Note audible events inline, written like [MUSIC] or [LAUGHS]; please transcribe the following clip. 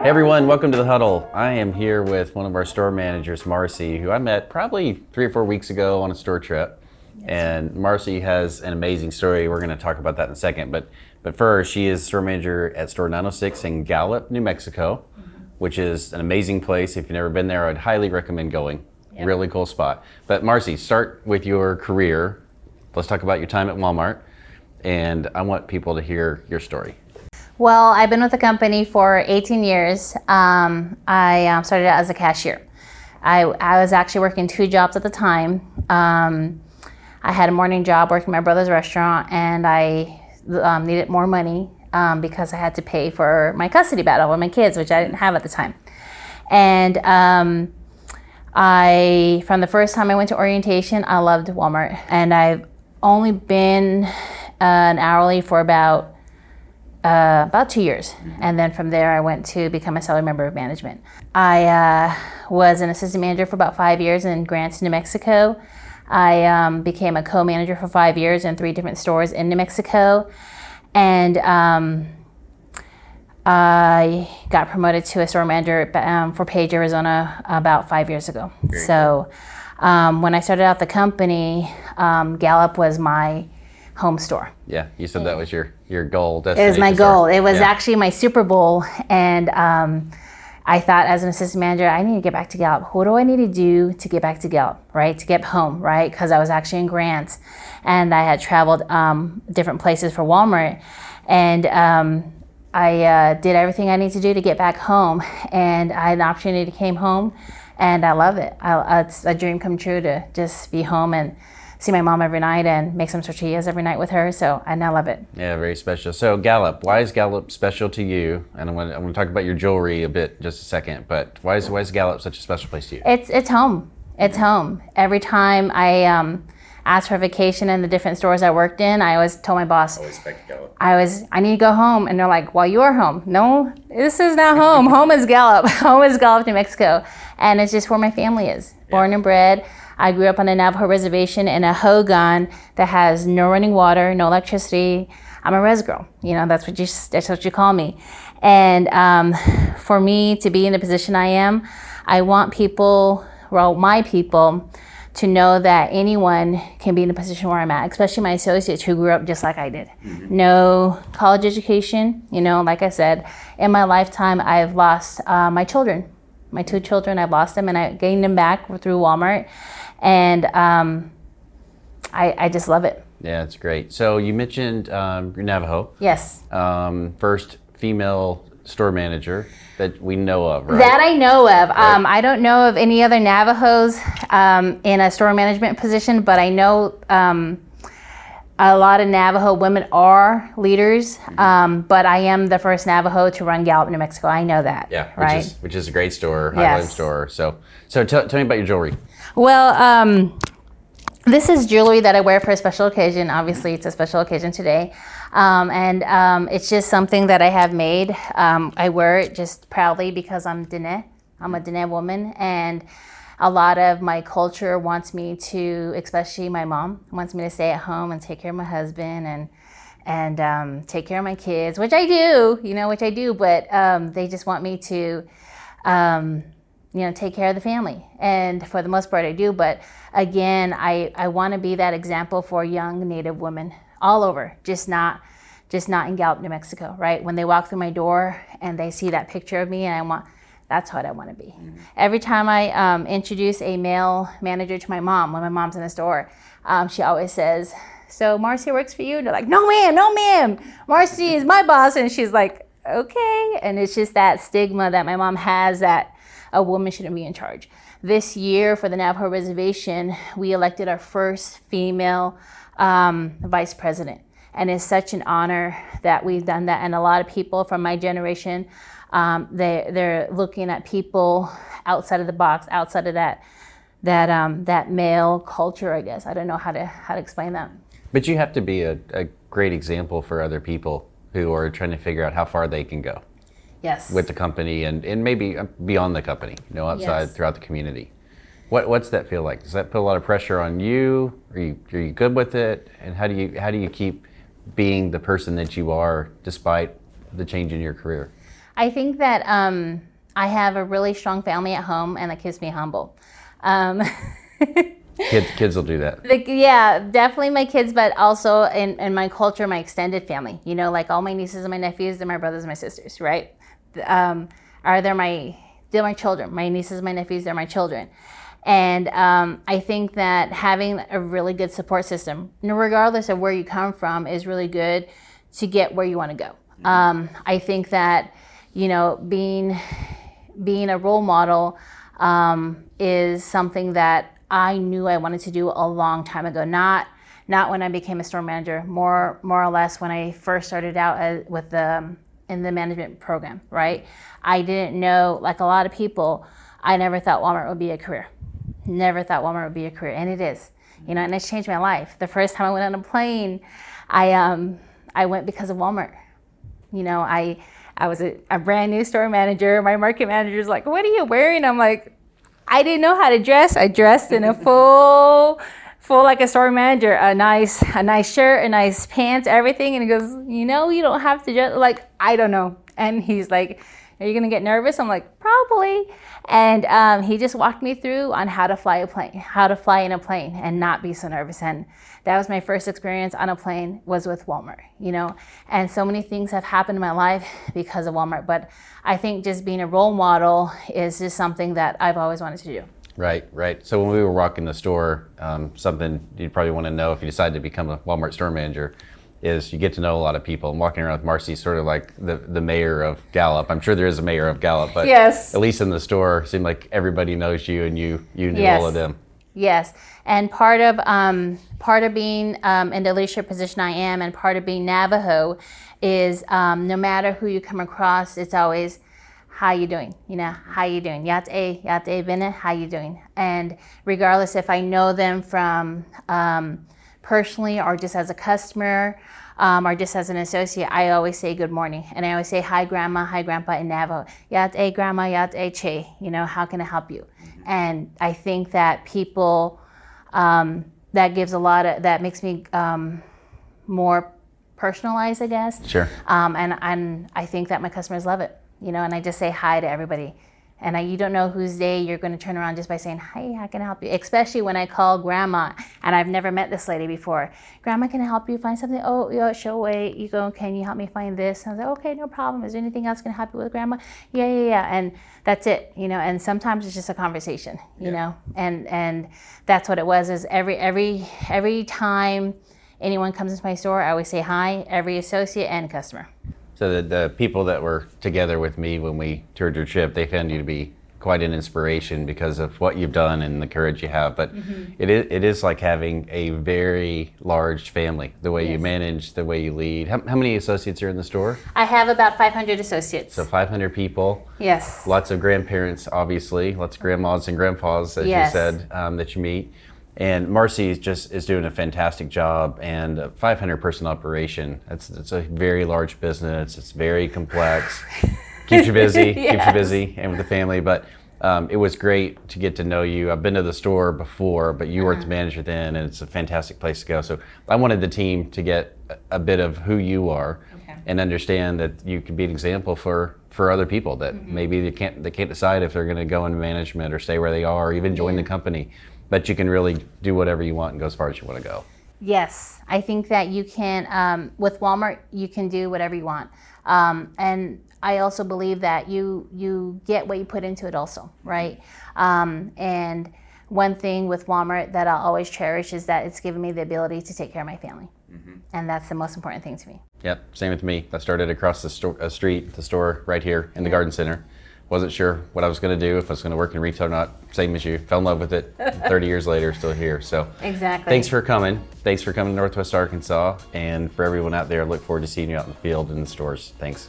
Hey everyone, welcome to the huddle. I am here with one of our store managers, Marcie, who I met probably three or four weeks ago on a store trip. And Marcie has an amazing story. We're going to talk about that in a second. But but first, she is store manager at store 906 in Gallup, New Mexico, mm-hmm. which is an amazing place. If you've never been there, I'd highly recommend going. Yep. Really cool spot. But Marcie, start with your career. Let's talk about your time at Walmart. And I want people to hear your story. Well, I've been with the company for 18 years. Um, I um, started out as a cashier. I, I was actually working two jobs at the time. Um, I had a morning job working my brother's restaurant, and I um, needed more money um, because I had to pay for my custody battle with my kids, which I didn't have at the time. And I, from the first time I went to orientation, I loved Walmart, and I've only been an hourly for about uh, about two years. And then from there, I went to become a salary member of management. I uh, was an assistant manager for about five years in Grants, New Mexico. I um, became a co manager for five years in three different stores in New Mexico. And um, I got promoted to a store manager um, for Page, Arizona about five years ago. so um, when I started out the company, um, Gallup was my home store. Yeah, you said that was your your goal. It was my goal. store. It was Yeah. actually my Super Bowl, and um, I thought as an assistant manager, I need to get back to Gallup. What do I need to do to get back to Gallup, right? To get home, right? Because I was actually in Grants, and I had traveled um, different places for Walmart, and um, I uh, did everything I need to do to get back home, and I had an opportunity to came home, and I love it. I, it's a dream come true to just be home and see my mom every night and make some tortillas every night with her. So I now love it. Yeah, very special. So Gallup, why is Gallup special to you? And I'm going to, I'm going to talk about your jewelry a bit in just a second. But why is why is Gallup such a special place to you? It's it's home. It's home. Every time I um, asked for vacation in the different stores I worked in, I always told my boss, I was I need to go home, and they're like, "Well, you're home." No, this is not home. home is Gallup. [LAUGHS] home is Gallup, New Mexico, and it's just where my family is. Born and bred. I grew up on a Navajo reservation in a hogan that has no running water, no electricity. I'm a res girl. You know, that's what you that's what you call me. And um, for me to be in the position I am, I want people, well, my people, to know that anyone can be in the position where I'm at, especially my associates who grew up just like I did. No college education, you know, like I said, in my lifetime, I've lost uh, my children. My two children, I've lost them and I gained them back through Walmart. And um, I, I just love it. Yeah, it's great. So you mentioned um, Navajo, Yes. um, first female store manager that we know of, right? That I know of. Um, I don't know of any other Navajos um, in a store management position, but I know um, a lot of Navajo women are leaders. Um, but I am the first Navajo to run Gallup, New Mexico. I know that. yeah, which Right. is which is a great store, high volume Yes. store. So so tell, tell me about your jewelry. Well, um, this is jewelry that I wear for a special occasion. Obviously, it's a special occasion today. Um, and um, it's just something that I have made. Um, I wear it just proudly because I'm Dene. I'm a Dene woman. And a lot of my culture wants me to, especially my mom, wants me to stay at home and take care of my husband and and um, take care of my kids, which I do, you know, which I do. But um, they just want me to um, you know, take care of the family. And for the most part, I do. But again, I, I want to be that example for young Native women all over, just not just not in Gallup, New Mexico, right? When they walk through my door and they see that picture of me, and I want that's what I want to be. Every time I um, introduce a male manager to my mom, when my mom's in the store, um, she always says, "So Marcie works for you?" And they're like, "No, ma'am, no, ma'am. Marcie is my boss." And she's like, "Okay." And it's just that stigma that my mom has that a woman shouldn't be in charge. This year, for the Navajo Reservation, we elected our first female um, vice president. And it's such an honor that we've done that. And a lot of people from my generation, um, they, they're looking at people outside of the box, outside of that, that, um, that male culture, I guess. I don't know how to, how to explain that. But you have to be a, a great example for other people who are trying to figure out how far they can go Yes. with the company and, and maybe beyond the company, you know, outside Yes. throughout the community. What what's that feel like? Does that put a lot of pressure on you? Are you are you good with it? And how do you how do you keep being the person that you are despite the change in your career? I think that um, I have a really strong family at home, and that keeps me humble. Um, [LAUGHS] Kids, kids will do that. Like, yeah, definitely my kids, but also in, in my culture, my extended family. You know, like all my nieces and my nephews, they're my brothers and my sisters, right? Um, are they my they're my children? My nieces, and my nephews, they're my children. And um, I think that having a really good support system, regardless of where you come from, is really good to get where you want to go. Um, I think that you know being being a role model um, is something that I knew I wanted to do a long time ago. Not not when I became a store manager. More more or less when I first started out as, with the in the management program. Right. I didn't know like a lot of people. I never thought Walmart would be a career. Never thought Walmart would be a career, and it is. You know, and it's changed my life. The first time I went on a plane, I um I went because of Walmart. You know, I I was a, a brand new store manager. My market manager's like, "What are you wearing?" I'm like, I didn't know how to dress. I dressed in a full, full like a store manager, a nice, a nice shirt, a nice pants, everything. And he goes, you know, you don't have to dress like I don't know. And he's like, are you gonna get nervous? I'm like, probably. And um, he just walked me through on how to fly a plane, how to fly in a plane and not be so nervous. And that was my first experience on a plane was with Walmart, you know. And so many things have happened in my life because of Walmart. But I think just being a role model is just something that I've always wanted to do. Right, right. So when we were walking the store, um, something you'd probably want to know if you decide to become a Walmart store manager is you get to know a lot of people. And walking around with Marcie, sort of like the, the mayor of Gallup. I'm sure there is a mayor of Gallup, but yes. at least in the store, it seemed like everybody knows you and you you knew yes. all of them. Yes, and part of um, part of being um, in the leadership position I am, and part of being Navajo, is um, no matter who you come across, it's always how you doing you know how you doing yat a yat a bene how you doing and regardless if i know them from um, personally or just as a customer um, or just as an associate, I always say good morning. And I always say hi, grandma, hi, grandpa in Navajo. Yat a grandma, yat a che. You know, how can I help you? And I think that people, um, that gives a lot of, that makes me um, more personalized, I guess. Sure. Um, and, and I think that my customers love it, you know, and I just say hi to everybody and I, you don't know whose day you're going to turn around just by saying, "Hey, how can I help you?" Especially when I call Grandma, and I've never met this lady before. Grandma, can I help you find something? Oh, yeah, sure. Wait. You go. Can you help me find this? And I was like, "Okay, no problem. Is there anything else can help you with, Grandma?" Yeah, yeah, yeah. And that's it, you know. And sometimes it's just a conversation, you yeah. know. And and that's what it was. Is every every every time anyone comes into my store, I always say hi. Every associate and customer. So the, the people that were together with me when we toured your trip, they found you to be quite an inspiration because of what you've done and the courage you have. But mm-hmm. it, is, it is like having a very large family, the way yes. you manage, the way you lead. How, how, many associates are in the store? I have about 500 associates. So 500 people. Yes. Lots of grandparents, obviously, lots of grandmas and grandpas, as yes. you said, um, that you meet. And Marcie just is doing a fantastic job. And a 500 person operation. It's it's a very large business. It's very complex. [LAUGHS] keeps you busy. yes. Keeps you busy, and with the family. But um, it was great to get to know you. I've been to the store before, but you uh-huh. were the manager then, and it's a fantastic place to go. So I wanted the team to get a bit of who you are okay. and understand that you can be an example for for other people that mm-hmm. maybe they can't they can't decide if they're going to go into management or stay where they are or even join the company but you can really do whatever you want and go as far as you want to go. Yes, I think that you can, um, with Walmart, you can do whatever you want. Um, and I also believe that you you get what you put into it also, right? Um, and one thing with Walmart that I'll always cherish is that it's given me the ability to take care of my family. Mm-hmm. And that's the most important thing to me. Yep, same with me. I started across the sto- street, the store right here in the garden center wasn't sure what I was going to do, if I was going to work in retail or not. Same as you. Fell in love with it. [LAUGHS] 30 years later, still here. So exactly. Thanks for coming. Thanks for coming to Northwest Arkansas. And for everyone out there, I look forward to seeing you out in the field and in the stores. Thanks.